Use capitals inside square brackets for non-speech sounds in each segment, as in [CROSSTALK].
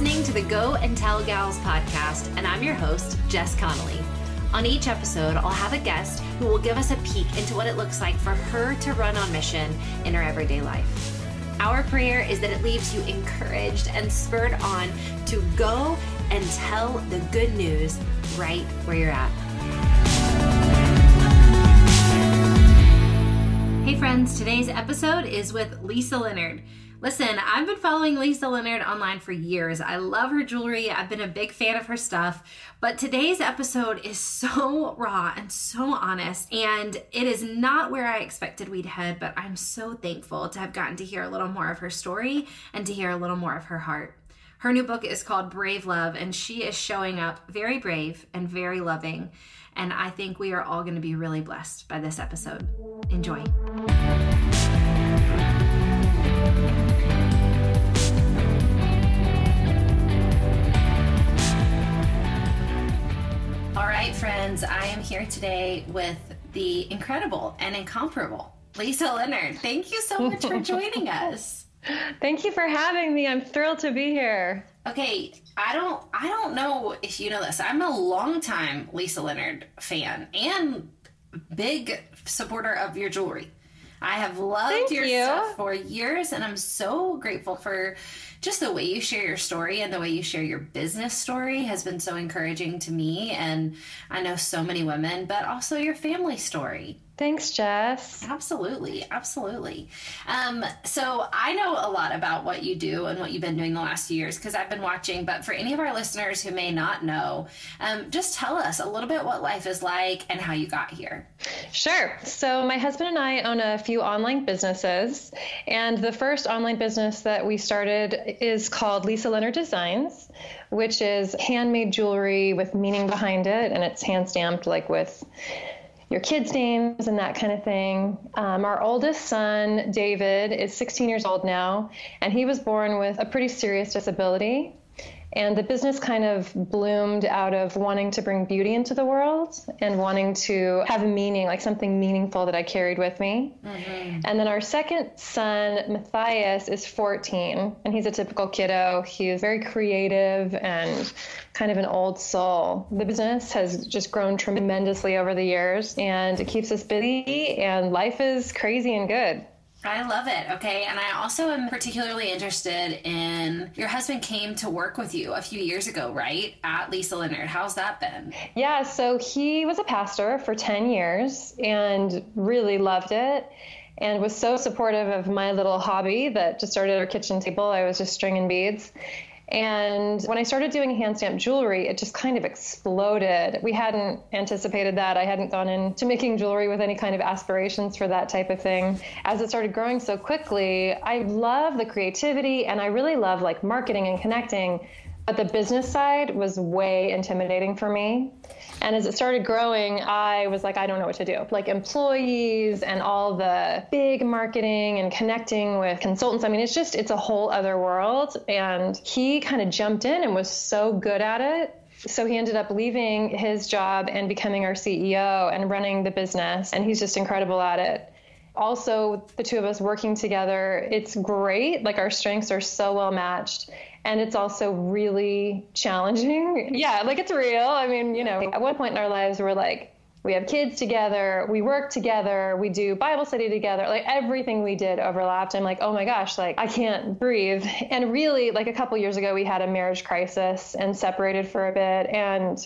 listening to the Go and Tell Gals podcast, and I'm your host, Jess Connolly. On each episode, I'll have a guest who will give us a peek into what it looks like for her to run on mission in her everyday life. Our prayer is that it leaves you encouraged and spurred on to go and tell the good news right where you're at. Hey, friends, today's episode is with Lisa Leonard. Listen, I've been following Lisa Leonard online for years. I love her jewelry. I've been a big fan of her stuff. But today's episode is so [LAUGHS] raw and so honest. And it is not where I expected we'd head, but I'm so thankful to have gotten to hear a little more of her story and to hear a little more of her heart. Her new book is called Brave Love, and she is showing up very brave and very loving. And I think we are all going to be really blessed by this episode. Enjoy. All right, friends, I am here today with the incredible and incomparable Lisa Leonard. Thank you so much for joining [LAUGHS] us. Thank you for having me. I'm thrilled to be here. Okay, I don't I don't know if you know this. I'm a longtime Lisa Leonard fan and big supporter of your jewelry. I have loved Thank your you. stuff for years and I'm so grateful for just the way you share your story and the way you share your business story has been so encouraging to me and I know so many women, but also your family story. Thanks, Jess. Absolutely, absolutely. Um, so I know a lot about what you do and what you've been doing the last few years because I've been watching. But for any of our listeners who may not know, um, just tell us a little bit what life is like and how you got here. Sure. So, my husband and I own a few online businesses. And the first online business that we started is called Lisa Leonard Designs, which is handmade jewelry with meaning behind it. And it's hand stamped, like with your kids' names and that kind of thing. Um, our oldest son, David, is 16 years old now, and he was born with a pretty serious disability. And the business kind of bloomed out of wanting to bring beauty into the world and wanting to have a meaning, like something meaningful that I carried with me. Mm-hmm. And then our second son, Matthias, is 14, and he's a typical kiddo. He is very creative and kind of an old soul. The business has just grown tremendously over the years, and it keeps us busy, and life is crazy and good. I love it. Okay. And I also am particularly interested in your husband came to work with you a few years ago, right? At Lisa Leonard. How's that been? Yeah. So he was a pastor for 10 years and really loved it and was so supportive of my little hobby that just started our kitchen table. I was just stringing beads. And when I started doing hand stamped jewelry, it just kind of exploded. We hadn't anticipated that. I hadn't gone into making jewelry with any kind of aspirations for that type of thing. As it started growing so quickly, I love the creativity and I really love like marketing and connecting. But the business side was way intimidating for me. And as it started growing, I was like, I don't know what to do. Like employees and all the big marketing and connecting with consultants. I mean, it's just, it's a whole other world. And he kind of jumped in and was so good at it. So he ended up leaving his job and becoming our CEO and running the business. And he's just incredible at it also the two of us working together it's great like our strengths are so well matched and it's also really challenging. [LAUGHS] Yeah like it's real. I mean you know at one point in our lives we're like we have kids together we work together we do bible study together like everything we did overlapped. I'm like oh my gosh like i can't breathe. [LAUGHS] And really like a couple years ago we had a marriage crisis and separated for a bit. And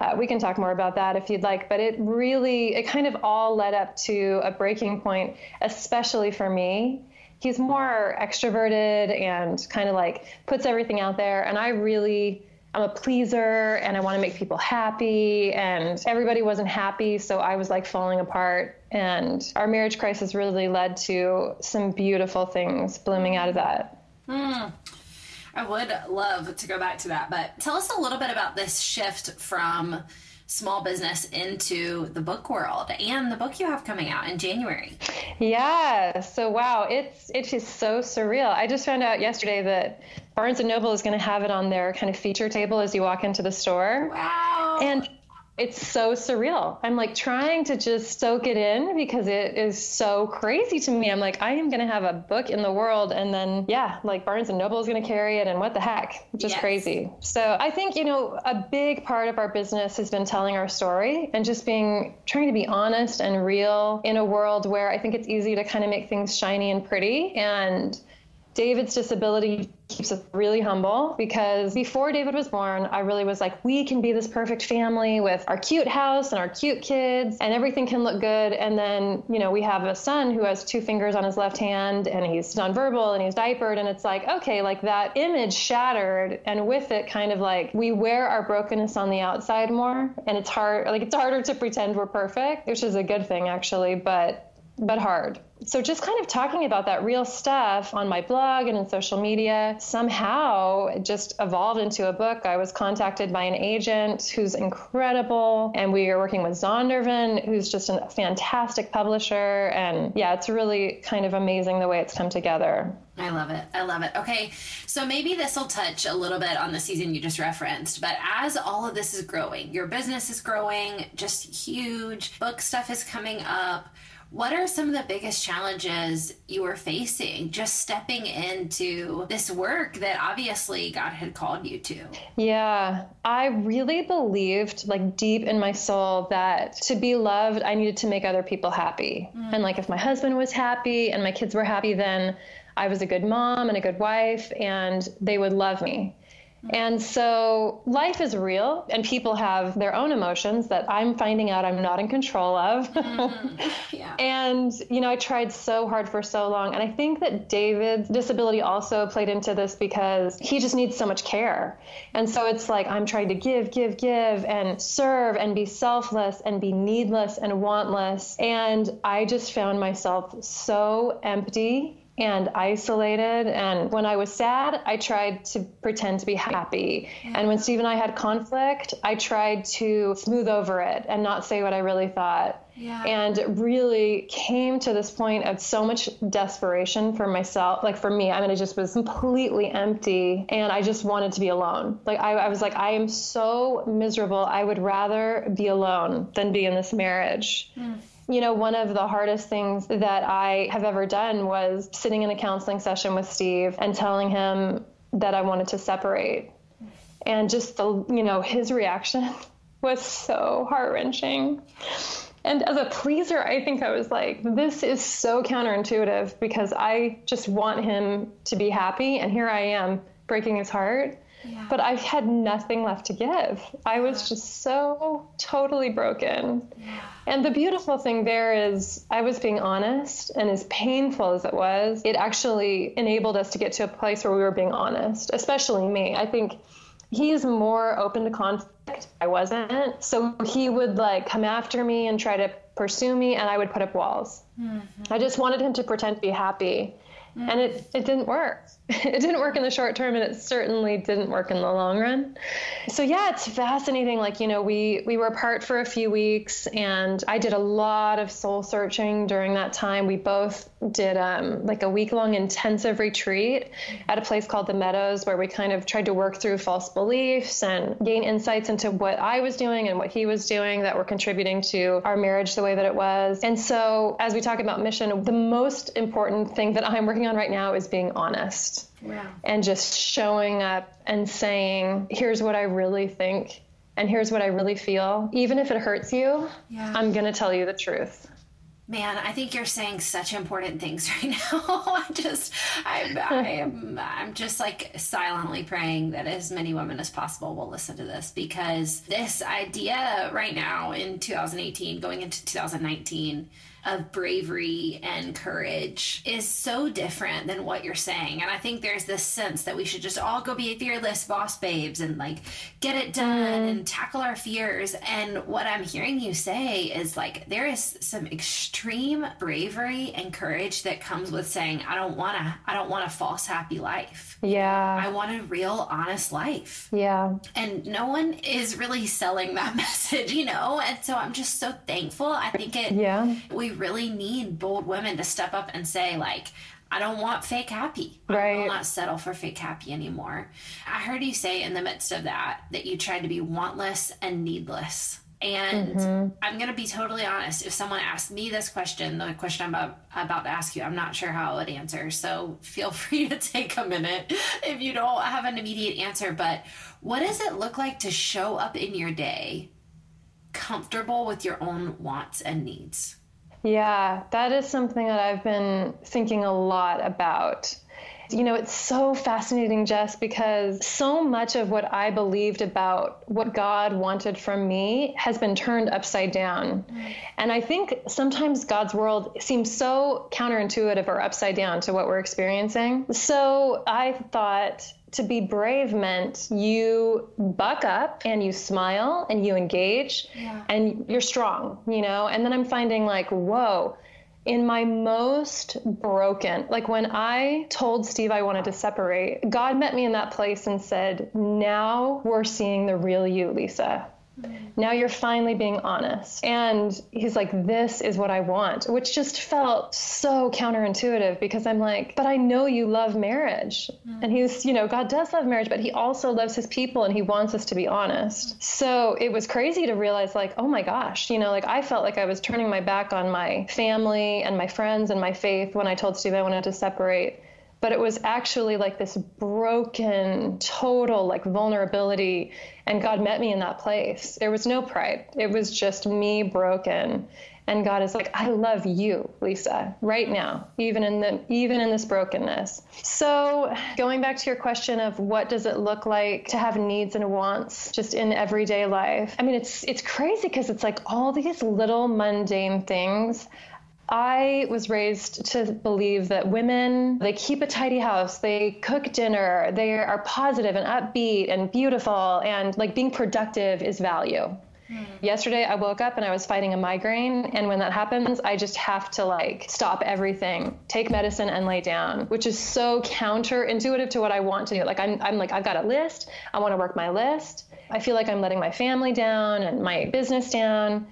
uh, we can talk more about that if you'd like, but it really, it kind of all led up to a breaking point, especially for me. He's more extroverted and kind of like puts everything out there. And I really, I'm a pleaser and I want to make people happy. And everybody wasn't happy. So I was like falling apart. And our marriage crisis really led to some beautiful things blooming out of that. Mm. I would love to go back to that, but tell us a little bit about this shift from small business into the book world and the book you have coming out in January. Yeah, so wow, it's it is so surreal. I just found out yesterday that Barnes and Noble is going to have it on their kind of feature table as you walk into the store. Wow. And it's so surreal. I'm like trying to just soak it in because it is so crazy to me. I'm like, I am going to have a book in the world. And then, yeah, like Barnes and Noble is going to carry it. And what the heck? Just yes. crazy. So I think, you know, a big part of our business has been telling our story and just being, trying to be honest and real in a world where I think it's easy to kind of make things shiny and pretty. And David's disability keeps us really humble because before David was born, I really was like, we can be this perfect family with our cute house and our cute kids and everything can look good. And then, you know, we have a son who has two fingers on his left hand and he's nonverbal and he's diapered. And it's like, okay, like that image shattered. And with it, kind of like we wear our brokenness on the outside more. And it's hard, like it's harder to pretend we're perfect, which is a good thing actually, but but hard so just kind of talking about that real stuff on my blog and in social media somehow it just evolved into a book. I was contacted by an agent who's incredible, and we are working with Zondervan, who's just a fantastic publisher. And yeah, it's really kind of amazing the way it's come together. I love it. I love it. Okay, so maybe this will touch a little bit on the season you just referenced, but as all of this is growing, your business is growing, just huge, book stuff is coming up what are some of the biggest challenges you were facing just stepping into this work that obviously God had called you to? Yeah, I really believed, like deep in my soul, that to be loved, I needed to make other people happy. Mm. And like if my husband was happy and my kids were happy, then I was a good mom and a good wife and they would love me. And so life is real, and people have their own emotions that I'm finding out I'm not in control of. [LAUGHS] Mm-hmm. Yeah. and, you know, I tried so hard for so long. And I think that David's disability also played into this because he just needs so much care. And so it's like I'm trying to give, give, give, and serve, and be selfless, and be needless and wantless. And I just found myself so empty and isolated. And when I was sad, I tried to pretend to be happy. And when Steve and I had conflict, I tried to smooth over it and not say what I really thought. Yeah. And it really came to this point of so much desperation for myself. Like for me, I mean, it just was completely empty and I just wanted to be alone. Like I, I was like, I am so miserable. I would rather be alone than be in this marriage. Mm. You know, one of the hardest things that I have ever done was sitting in a counseling session with Steve and telling him that I wanted to separate. And just the, you know, his reaction [LAUGHS] was so heart wrenching. And as a pleaser, I think I was like, this is so counterintuitive because I just want him to be happy. And here I am breaking his heart. Yeah. But I had nothing left to give. I was just so totally broken. Yeah. And the beautiful thing there is, I was being honest, and as painful as it was, it actually enabled us to get to a place where we were being honest, especially me. I think he's more open to conflict. I wasn't. So he would like come after me and try to pursue me, and I would put up walls. Mm-hmm. I just wanted him to pretend to be happy. Mm-hmm. And it, it didn't work. It didn't work in the short term and it certainly didn't work in the long run. So yeah, it's fascinating. Like, you know, we we were apart for a few weeks and I did a lot of soul searching during that time. We both did um, like a week long intensive retreat at a place called the Meadows where we kind of tried to work through false beliefs and gain insights into what I was doing and what he was doing that were contributing to our marriage the way that it was. And so as we talk about mission, the most important thing that I'm working on right now is being honest Wow. And just showing up and saying, here's what I really think and here's what I really feel. Even if it hurts you, yeah. I'm going to tell you the truth. Man, I think you're saying such important things [LAUGHS] right now. I just, I, I [LAUGHS] am, I'm just like silently praying that as many women as possible will listen to this because this idea right now in 2018, going into 2019, of bravery and courage is so different than what you're saying. And I think there's this sense that we should just all go be fearless boss babes and like get it done mm. and tackle our fears. And what I'm hearing you say is like there is some extreme bravery and courage that comes with saying, I don't want to, I don't want a false happy life. Yeah. I want a real honest life. Yeah. And no one is really selling that [LAUGHS] message, you know? And so I'm just so thankful. I think it, yeah. We really need bold women to step up and say, like, I don't want fake happy. Right. I will not settle for fake happy anymore. I heard you say in the midst of that that you tried to be wantless and needless. And mm-hmm. I'm going to be totally honest. If someone asked me this question, the question I'm about, about to ask you, I'm not sure how I would answer. So feel [LAUGHS] free to take a minute if you don't have an immediate answer. But what does it look like to show up in your day comfortable with your own wants and needs? Yeah, that is something that I've been thinking a lot about. You know, it's so fascinating, Jess, because so much of what I believed about what God wanted from me has been turned upside down. Mm. And I think sometimes God's world seems so counterintuitive or upside down to what we're experiencing. So I thought, to be brave meant you buck up and you smile and you engage yeah. and you're strong, you know? And then I'm finding like, whoa, in my most broken, like when I told Steve I wanted to separate, God met me in that place and said, Now we're seeing the real you, Lisa. Now you're finally being honest. And he's like, This is what I want, which just felt so counterintuitive because I'm like, But I know you love marriage. Mm. And he's, you know, God does love marriage, but he also loves his people and he wants us to be honest. So it was crazy to realize, like, oh my gosh, you know, like I felt like I was turning my back on my family and my friends and my faith when I told Steve I wanted to separate but it was actually like this broken, total like vulnerability. And God met me in that place. There was no pride, it was just me broken. And God is like, I love you, Lisa, right now, even in the even in this brokenness. So going back to your question of what does it look like to have needs and wants just in everyday life. I mean, it's it's crazy because it's like all these little mundane things I was raised to believe that women, they keep a tidy house, they cook dinner, they are positive and upbeat and beautiful, and like being productive is value. Mm. Yesterday, I woke up and I was fighting a migraine. And when that happens, I just have to like stop everything, take medicine, and lay down, which is so counterintuitive to what I want to do. Like, I'm, I'm like, I've got a list, I want to work my list. I feel like I'm letting my family down and my business down.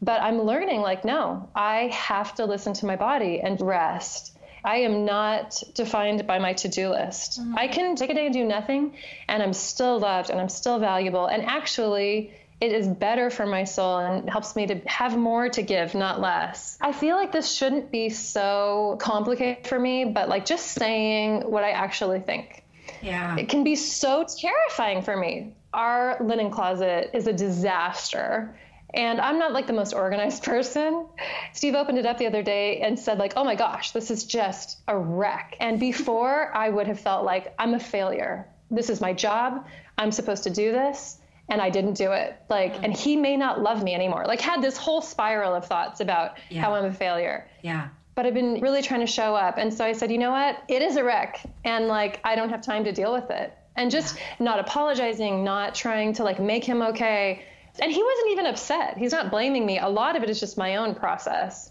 But I'm learning like, no, I have to listen to my body and rest. I am not defined by my to do list. Mm-hmm. I can take a day and do nothing, and I'm still loved and I'm still valuable. And actually, it is better for my soul and helps me to have more to give, not less. I feel like this shouldn't be so complicated for me, but like just saying what I actually think. Yeah. It can be so terrifying for me. Our linen closet is a disaster. And I'm not like the most organized [LAUGHS] person. Steve opened it up the other day and said like, "Oh my gosh, this is just a wreck." And before I would have felt like I'm a failure. This is my job. I'm supposed to do this and I didn't do it. Like, mm. and he may not love me anymore. Like, had this whole spiral of thoughts about yeah. how I'm a failure. Yeah. But I've been really trying to show up. And so I said, you know what? It is a wreck. And like, I don't have time to deal with it. And just not apologizing, not trying to like make him okay, and he wasn't even upset. He's not blaming me. A lot of it is just my own process.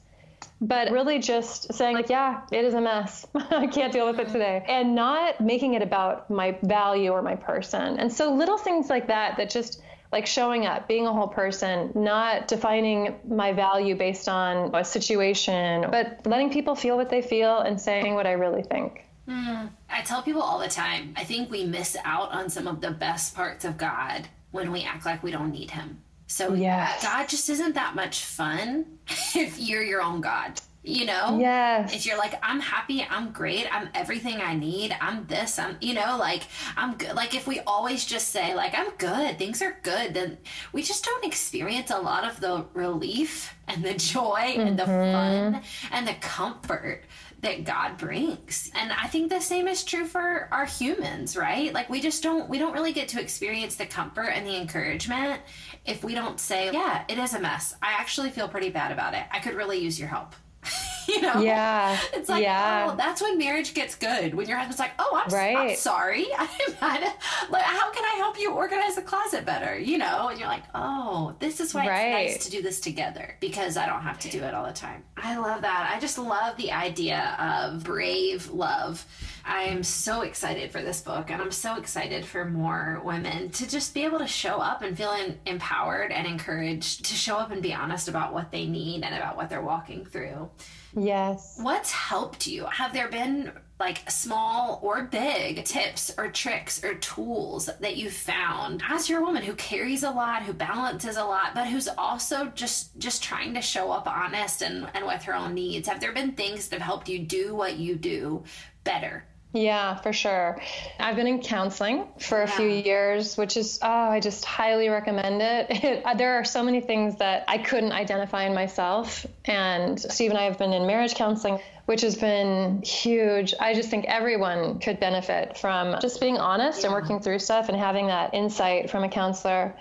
But really just saying, like, yeah, it is a mess. [LAUGHS] I can't deal with it today. And not making it about my value or my person. And so little things like that, that just like showing up, being a whole person, not defining my value based on a situation, but letting people feel what they feel and saying what I really think. Mm. I tell people all the time, I think we miss out on some of the best parts of God when we act like we don't need him. So yes. God just isn't that much fun [LAUGHS] if you're your own God. You know? Yes. If you're like, I'm happy, I'm great, I'm everything I need, I'm this, I'm, you know, like, I'm good. Like, if we always just say, like, I'm good, things are good, then we just don't experience a lot of the relief and the joy mm-hmm. and the mm-hmm. fun and the comfort that God brings. And I think the same is true for our humans, right? Like we just don't we don't really get to experience the comfort and the encouragement if we don't say, "Yeah, it is a mess. I actually feel pretty bad about it. I could really use your help." [LAUGHS] [LAUGHS] you know? Yeah. It's like, yeah. oh, that's when marriage gets good. When your husband's like, oh, I'm, right. I'm sorry. [LAUGHS] I'm not, [LAUGHS] like, how can I help you organize the closet better? You know? And you're like, oh, this is why right. it's nice to do this together because I don't have to do it all the time. I love that. I just love the idea of brave love. I am so excited for this book and I'm so excited for more women to just be able to show up and feel empowered and encouraged to show up and be honest about what they need and about what they're walking through Yes. What's helped you? Have there been like small or big tips or tricks or tools that you found as your woman who carries a lot who balances a lot but who's also just just trying to show up honest and and with her own needs have there been things that have helped you do what you do better yeah, for sure. I've been in counseling for a yeah. few years, which is, oh, I just highly recommend it. [LAUGHS] it. Uh, there are so many things that I couldn't identify in myself. And Steve and I have been in marriage counseling, which has been huge. I just think everyone could benefit from just being honest yeah. and working through stuff and having that insight from a counselor.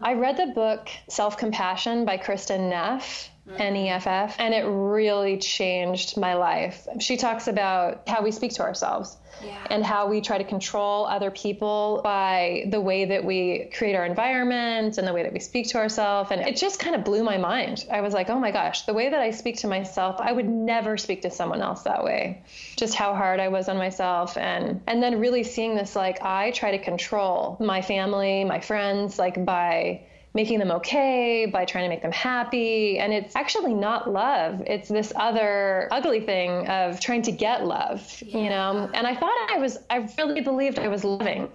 I read the book Self Compassion by Kristin Neff NEFF, and it really changed my life. She talks about how we speak to ourselves yeah. and how we try to control other people by the way that we create our environment and the way that we speak to ourselves. And it just kind of blew my mind. I was like, oh my gosh, the way that I speak to myself, I would never speak to someone else that way. Just how hard I was on myself. And, and then really seeing this, like, I try to control my family, my friends, like by making them okay, by trying to make them happy. And it's actually not love. It's this other ugly thing of trying to get love, yeah. you know? And I thought I was, I really believed I was loving.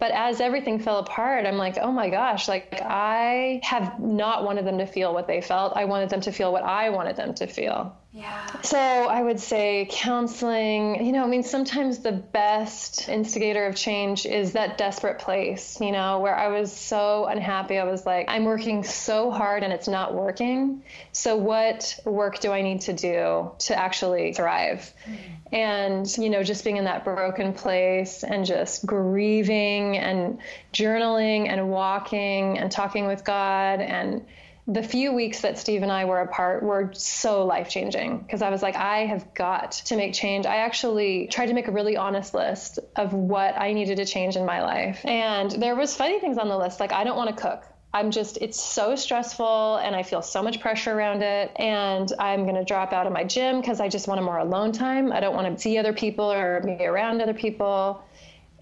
But as everything fell apart, I'm like, oh my gosh, like I have not wanted them to feel what they felt. I wanted them to feel what I wanted them to feel. Yeah. So I would say counseling, you know, I mean, sometimes the best instigator of change is that desperate place, you know, where I was so unhappy. I was like, I'm working so hard and it's not working. So what work do I need to do to actually thrive? Mm-hmm. And, you know, just being in that broken place and just grieving and journaling and walking and talking with God and, the few weeks that Steve and I were apart were so life changing because I was like, I have got to make change. I actually tried to make a really honest list of what I needed to change in my life. And there was funny things on the list, like I don't want to cook. I'm just, it's so stressful and I feel so much pressure around it. And I'm going to drop out of my gym because I just want a more alone time. I don't want to see other people or be around other people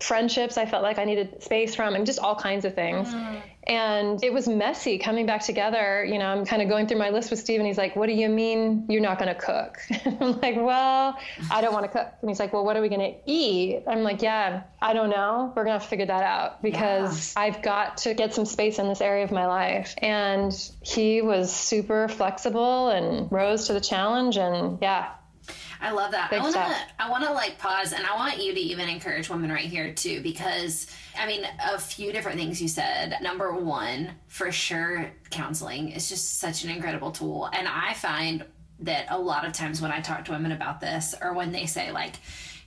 friendships I felt like I needed space from, and just all kinds of things. Mm. And it was messy coming back together. You know, I'm kind of going through my list with Steve, and he's like, What do you mean you're not going to cook? [LAUGHS] I'm like, Well, I don't want to cook. And he's like, Well, what are we going to eat? I'm like, Yeah, I don't know. We're going to have to figure that out because yeah. I've got to get some space in this area of my life. And he was super flexible and rose to the challenge. And yeah, I love that. Big I want to I want to like pause and I want you to even encourage women right here too because I mean a few different things you said. Number 1, for sure counseling is just such an incredible tool and I find that a lot of times when I talk to women about this or when they say like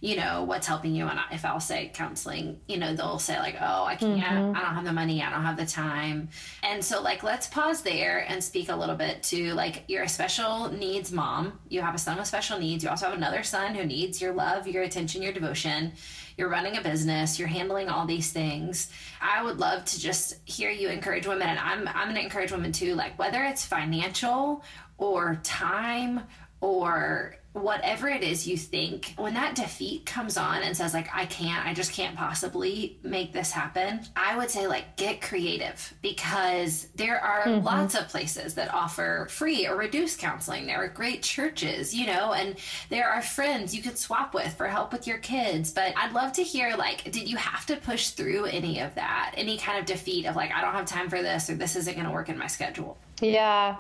you know, what's helping you? And if I'll say counseling, you know, they'll say like, oh, I can't, mm-hmm. I don't have the money, I don't have the time. And so, like, let's pause there and speak a little bit to like, you're a special needs mom. You have a son with special needs. You also have another son who needs your love, your attention, your devotion. You're running a business, you're handling all these things. I would love to just hear you encourage women. And I'm, I'm going to encourage women too, like, whether it's financial or time or whatever it is you think, when that defeat comes on and says, like, I can't, I just can't possibly make this happen, I would say, like, get creative because there are mm-hmm. lots of places that offer free or reduced counseling. There are great churches, you know, and there are friends you could swap with for help with your kids. But I'd love to hear, like, did you have to push through any of that? Any kind of defeat of, like, I don't have time for this or this isn't going to work in my schedule? Yeah.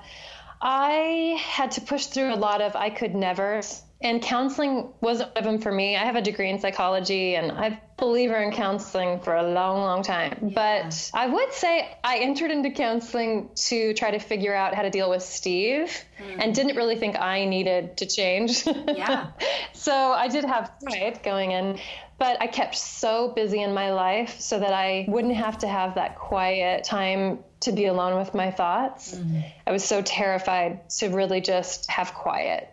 I had to push through a lot of I could never. And counseling wasn't one of them for me. I have a degree in psychology and I've believer in counseling for a long, long time. Yeah. But I would say I entered into counseling to try to figure out how to deal with Steve mm. and didn't really think I needed to change. Yeah. [LAUGHS] so I did have pride going in. But I kept so busy in my life so that I wouldn't have to have that quiet time to be alone with my thoughts. Mm-hmm. I was so terrified to really just have quiet.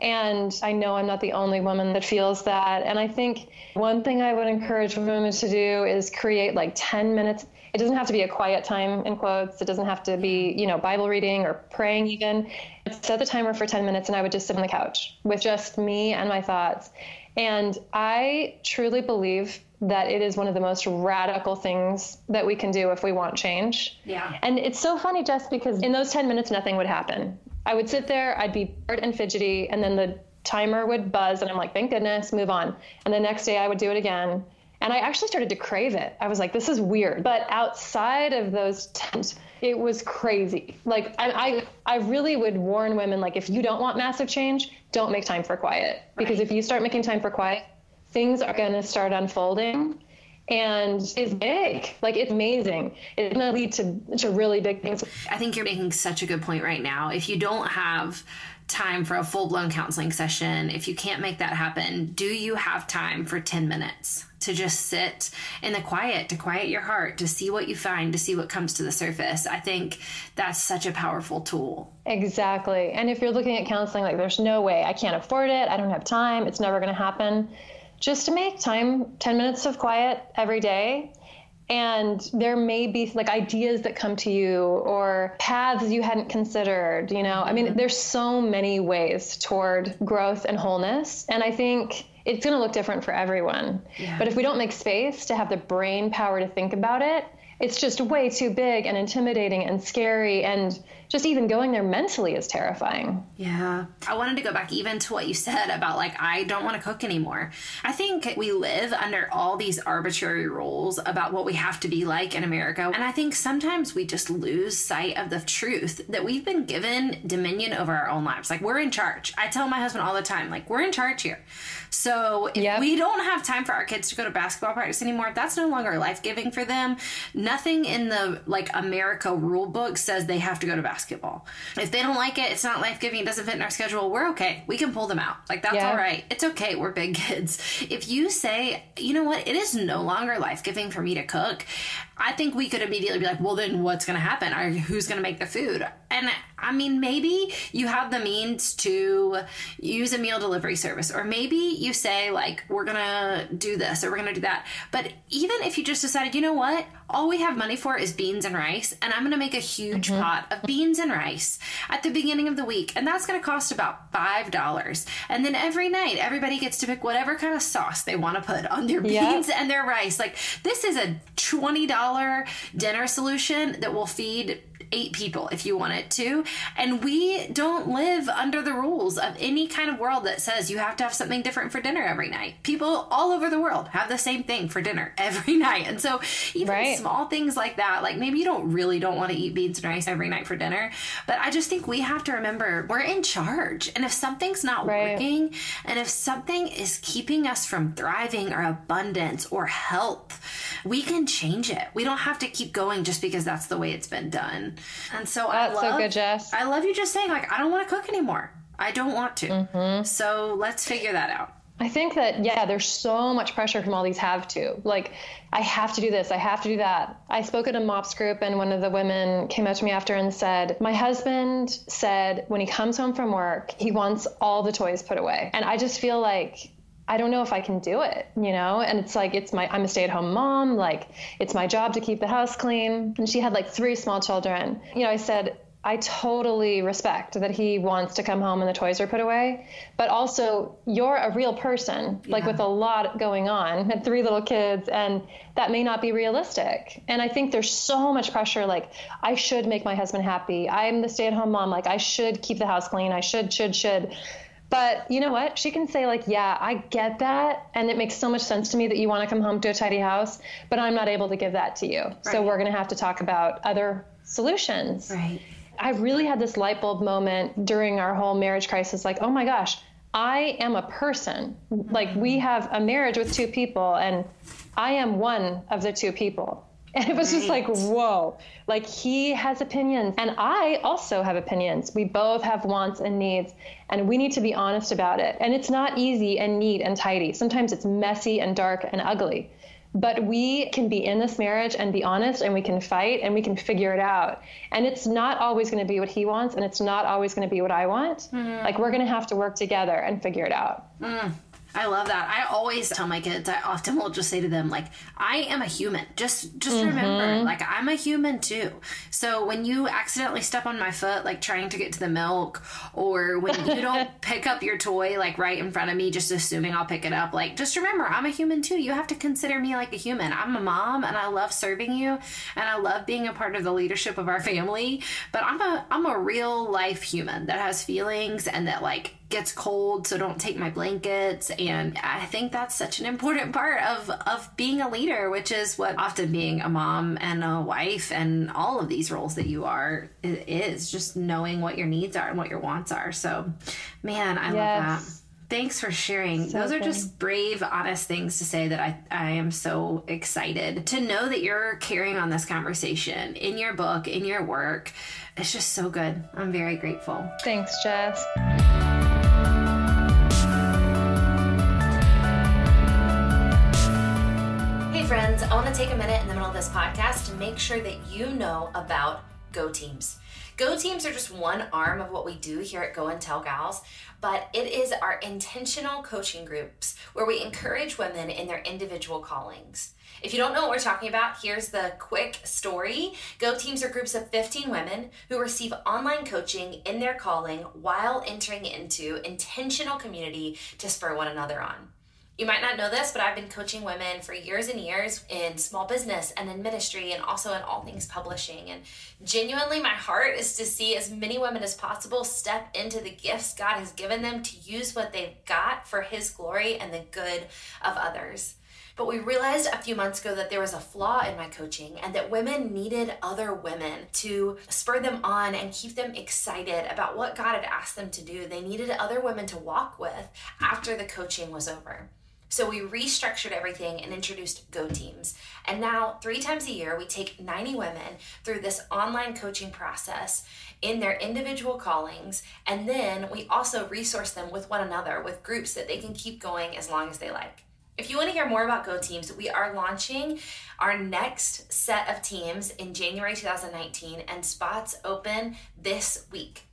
And I know I'm not the only woman that feels that. And I think one thing I would encourage women to do is create like 10 minutes. It doesn't have to be a quiet time in quotes. It doesn't have to be, you know, Bible reading or praying even. I set the timer for 10 minutes and I would just sit on the couch with just me and my thoughts. And I truly believe that it is one of the most radical things that we can do if we want change. Yeah. And it's so funny, Jess, because in those 10 minutes, nothing would happen. I would sit there, I'd be bored and fidgety, and then the timer would buzz, and I'm like, thank goodness, move on. And the next day I would do it again. And I actually started to crave it. I was like, this is weird. But outside of those times, it was crazy. Like I, I, I really would warn women, like, if you don't want massive change, don't make time for quiet. Because right. if you start making time for quiet, things are going to start unfolding and it's big like it's amazing it's going to lead to, to really big things i think you're making such a good point right now if you don't have time for a full blown counseling session, if you can't make that happen, do you have time for 10 minutes to just sit in the quiet, to quiet your heart, to see what you find, to see what comes to the surface? I think that's such a powerful tool. Exactly. And if you're looking at counseling, like there's no way, I can't afford it, I don't have time, it's never going to happen. Just to make time, 10 minutes of quiet every day and there may be like ideas that come to you or paths you hadn't considered you know i mean mm-hmm. there's so many ways toward growth and wholeness and i think it's going to look different for everyone yeah. but if we don't make space to have the brain power to think about it it's just way too big and intimidating and scary and just even going there mentally is terrifying. Yeah. I wanted to go back even to what you said about like, I don't want to cook anymore. I think we live under all these arbitrary rules about what we have to be like in America. And I think sometimes we just lose sight of the truth that we've been given dominion over our own lives. Like, we're in charge. I tell my husband all the time, like, we're in charge here. So if yep. we don't have time for our kids to go to basketball practice anymore, that's no longer life giving for them. Nothing in the like America rule book says they have to go to basketball basketball. If they don't like it, it's not life giving, it doesn't fit in our schedule, we're okay. We can pull them out. Like, that's yeah. all right. It's okay. We're big [LAUGHS] kids. If you say, you know what, it is no longer life giving for me to cook, I think we could immediately be like, well, then what's going to happen? Or who's going to make the food? And I mean, maybe you have the means to use a meal delivery service, or maybe you say, like, we're going to do this or we're going to do that. But even if you just decided, you know what, all we have money for is beans and rice, and I'm going to make a huge mm-hmm. pot of beans and rice at the beginning of the week, and that's going to cost about $5. And then every night, everybody gets to pick whatever kind of sauce they want to put on their beans yep. and their rice. Like, this is a $20 dinner solution that will feed eight people if you want it to. And we don't live under the rules of any kind of world that says you have to have something different for dinner every night. People all over the world have the same thing for dinner [LAUGHS] every night. And so even right. small things like that, like maybe you don't really don't want to eat beans and rice every night for dinner, but I just think we have to remember we're in charge. And if something's not right. working and if something is keeping us from thriving or abundance or health, we can change it. We don't have to keep going just because that's the way it's been done. And so That's I love, so good, Jess. I love you just saying like I don't want to cook anymore. I don't want to. Mm-hmm. So let's figure that out. I think that yeah, there's so much pressure from all these have to. Like, I have to do this, I have to do that. I spoke at a MOPS group, and one of the women came up to me after and said, "My husband said when he comes home from work, he wants all the toys put away." And I just feel like I don't know if I can do it, you know? And it's like, it's my, I'm a stay at home mom. Like, it's my job to keep the house clean. And she had like three small children. You know, I said, I totally respect that he wants to come home and the toys are put away. But also, you're a real person, yeah. like with a lot going on, and three little kids, and that may not be realistic. And I think there's so much pressure like, I should make my husband happy. I'm the stay at home mom. Like, I should keep the house clean. I should, should, should. But you know what? She can say, like, yeah, I get that. And it makes so much sense to me that you want to come home to a tidy house, but I'm not able to give that to you. Right. So we're going to have to talk about other solutions. Right. I really had this light bulb moment during our whole marriage crisis like, oh my gosh, I am a person. Like, we mm-hmm. have a marriage with two people, and I am one of the two people. [LAUGHS] And it was right. just like, whoa. Like he has opinions and I also have opinions. We both have wants and needs and we need to be honest about it. And it's not easy and neat and tidy. Sometimes it's messy and dark and ugly. But we can be in this marriage and be honest and we can fight and we can figure it out. And it's not always going to be what he wants and it's not always going to be what I want. Mm. Like we're going to have to work together and figure it out. Mm. I love that. I always tell my kids, I often will just say to them, like, I am a human. Just just mm-hmm. remember, like I'm a human too. So when you accidentally step on my foot, like trying to get to the milk, or when you [LAUGHS] don't pick up your toy like right in front of me, just assuming I'll pick it up, like just remember I'm a human too. You have to consider me like a human. I'm a mom and I love serving you and I love being a part of the leadership of our family. But I'm a I'm a real life human that has feelings and that like gets cold, so don't take my blankets. And I think that's such an important [LAUGHS] part of, of being a leader, which is what often being a mom and a wife and all of these roles that you are is just knowing what your needs are and what your wants are. So, man, I yes. love that. Thanks for sharing. So Those are just brave, honest things to say that I, I am so excited to know that you're carrying on this conversation in your book, in your work. It's just so good. I'm very grateful. Thanks, Jess. I want to take a minute in the middle of this podcast to make sure that you know about Go Teams. Go Teams are just one arm of what we do here at Go and Tell Gals, but it is our intentional coaching groups where we encourage women in their individual callings. If you don't know what we're talking about, here's the quick story. Go Teams are groups of 15 women who receive online coaching in their calling while entering into intentional community to spur one another on. You might not know this, but I've been coaching women for years and years in small business and in ministry and also in all things publishing. And genuinely, my heart is to see as many women as possible step into the gifts God has given them to use what they've got for His glory and the good of others. But we realized a few months ago that there was a flaw in my coaching and that women needed other women to spur them on and keep them excited about what God had asked them to do. They needed other women to walk with after the coaching was over. So we restructured everything and introduced Go Teams. And now, three times a year, we take 90 women through this online coaching process in their individual callings. And then we also resource them with one another with groups that they can keep going as long as they like. If you want to hear more about Go Teams, we are launching our next set of teams in January 2019, and spots open this week.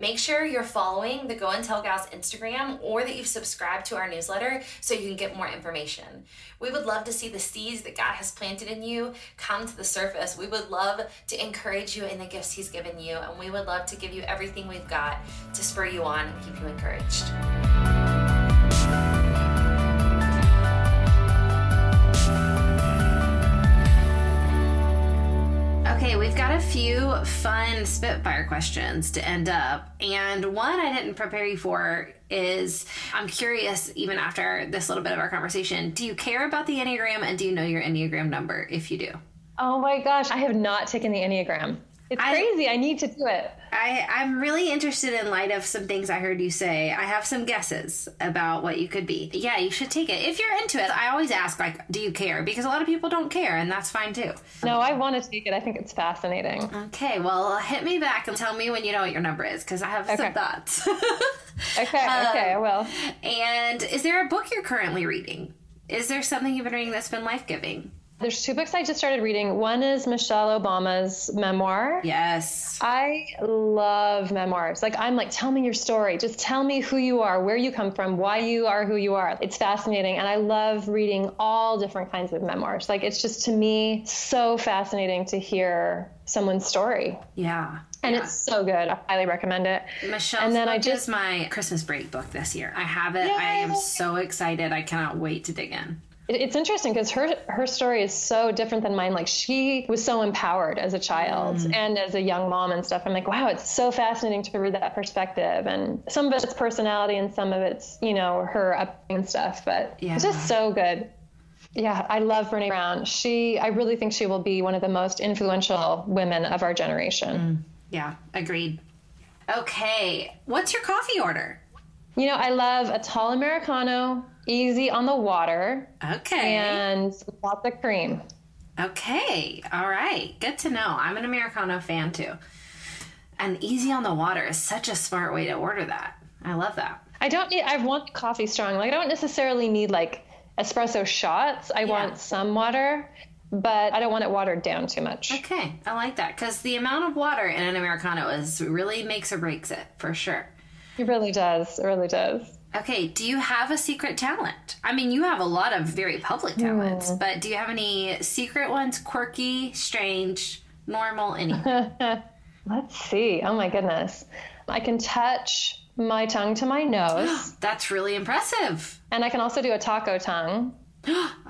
Make sure you're following the Go and Tell Gals Instagram or that you've subscribed to our newsletter so you can get more information. We would love to see the seeds that God has planted in you come to the surface. We would love to encourage you in the gifts He's given you, and we would love to give you everything we've got to spur you on and keep you encouraged. Few fun Spitfire questions to end up. And one I didn't prepare you for is I'm curious, even after this little bit of our conversation, do you care about the Enneagram and do you know your Enneagram number if you do? Oh my gosh, I have not taken the Enneagram. It's I, crazy. I need to do it. I, I'm really interested in light of some things I heard you say. I have some guesses about what you could be. Yeah, you should take it. If you're into it, I always ask, like, do you care? Because a lot of people don't care, and that's fine too. No, I want to take it. I think it's fascinating. Okay, well, hit me back and tell me when you know what your number is, because I have okay. some thoughts. [LAUGHS] okay, um, okay, I will. And is there a book you're currently reading? Is there something you've been reading that's been life giving? There's two books I just started reading. One is Michelle Obama's memoir. Yes. I love memoirs. Like, I'm like, tell me your story. Just tell me who you are, where you come from, why you are who you are. It's fascinating. And I love reading all different kinds of memoirs. Like, it's just to me so fascinating to hear someone's story. Yeah. And yeah. it's so good. I highly recommend it. Michelle's and then I just my Christmas break book this year. I have it. Yay! I am so excited. I cannot wait to dig in. It's interesting because her her story is so different than mine. Like she was so empowered as a child mm. and as a young mom and stuff. I'm like, wow, it's so fascinating to read that perspective. And some of it's personality and some of it's you know her upbringing and stuff. But yeah. it's just so good. Yeah, I love Brene Brown. She, I really think she will be one of the most influential women of our generation. Mm. Yeah, agreed. Okay, what's your coffee order? You know, I love a tall Americano easy on the water. Okay. And lots of cream. Okay. All right. Good to know. I'm an Americano fan too. And easy on the water is such a smart way to order that. I love that. I don't need, I want coffee strong. Like, I don't necessarily need like espresso shots. I yeah. want some water, but I don't want it watered down too much. Okay. I like that because the amount of water in an Americano is really makes or breaks it for sure. It really does. It really does. Okay, do you have a secret talent? I mean, you have a lot of very public talents, mm. but do you have any secret ones? Quirky, strange, normal, any? [LAUGHS] Let's see. Oh my goodness. I can touch my tongue to my nose. [GASPS] That's really impressive. And I can also do a taco tongue.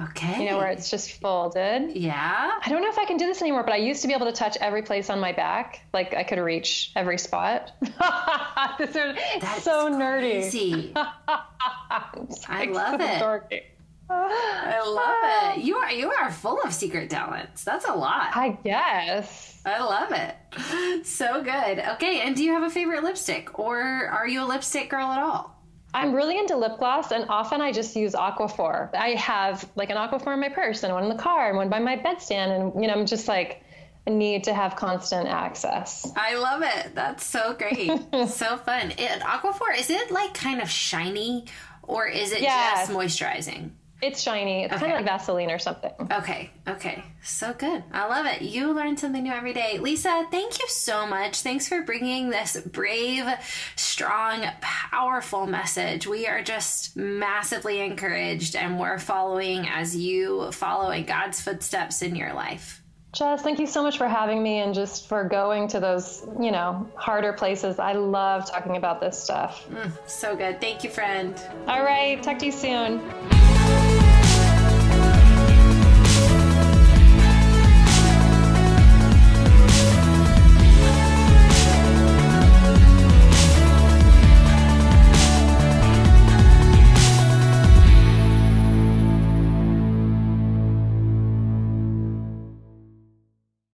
Okay. [GASPS] You know, where it's just folded. Yeah. I don't know if I can do this anymore, but I used to be able to touch every place on my back. Like I could reach every spot. [LAUGHS] That's so nerdy. [LAUGHS] I love it. Dorky. I love it. You are you are full of secret talents. That's a lot. I guess. I love it. [GASPS] So good. Okay, and do you have a favorite lipstick or are you a lipstick girl at all? I'm really into lip gloss and often I just use Aquaphor. I have like an Aquaphor in my purse and one in the car and one by my bedstand and you know I'm just like need to have constant access. I love it. That's so great. [LAUGHS] so fun. It, Aquaphor is it like kind of shiny or is it yeah. just moisturizing? It's shiny. It's okay. kind of like Vaseline or something. Okay. Okay. So good. I love it. You learn something new every day. Lisa, thank you so much. Thanks for bringing this brave, strong, powerful message. We are just massively encouraged and we're following as you follow in God's footsteps in your life. Jess, thank you so much for having me and just for going to those, you know, harder places. I love talking about this stuff. Mm, so good. Thank you, friend. All right. Talk to you soon.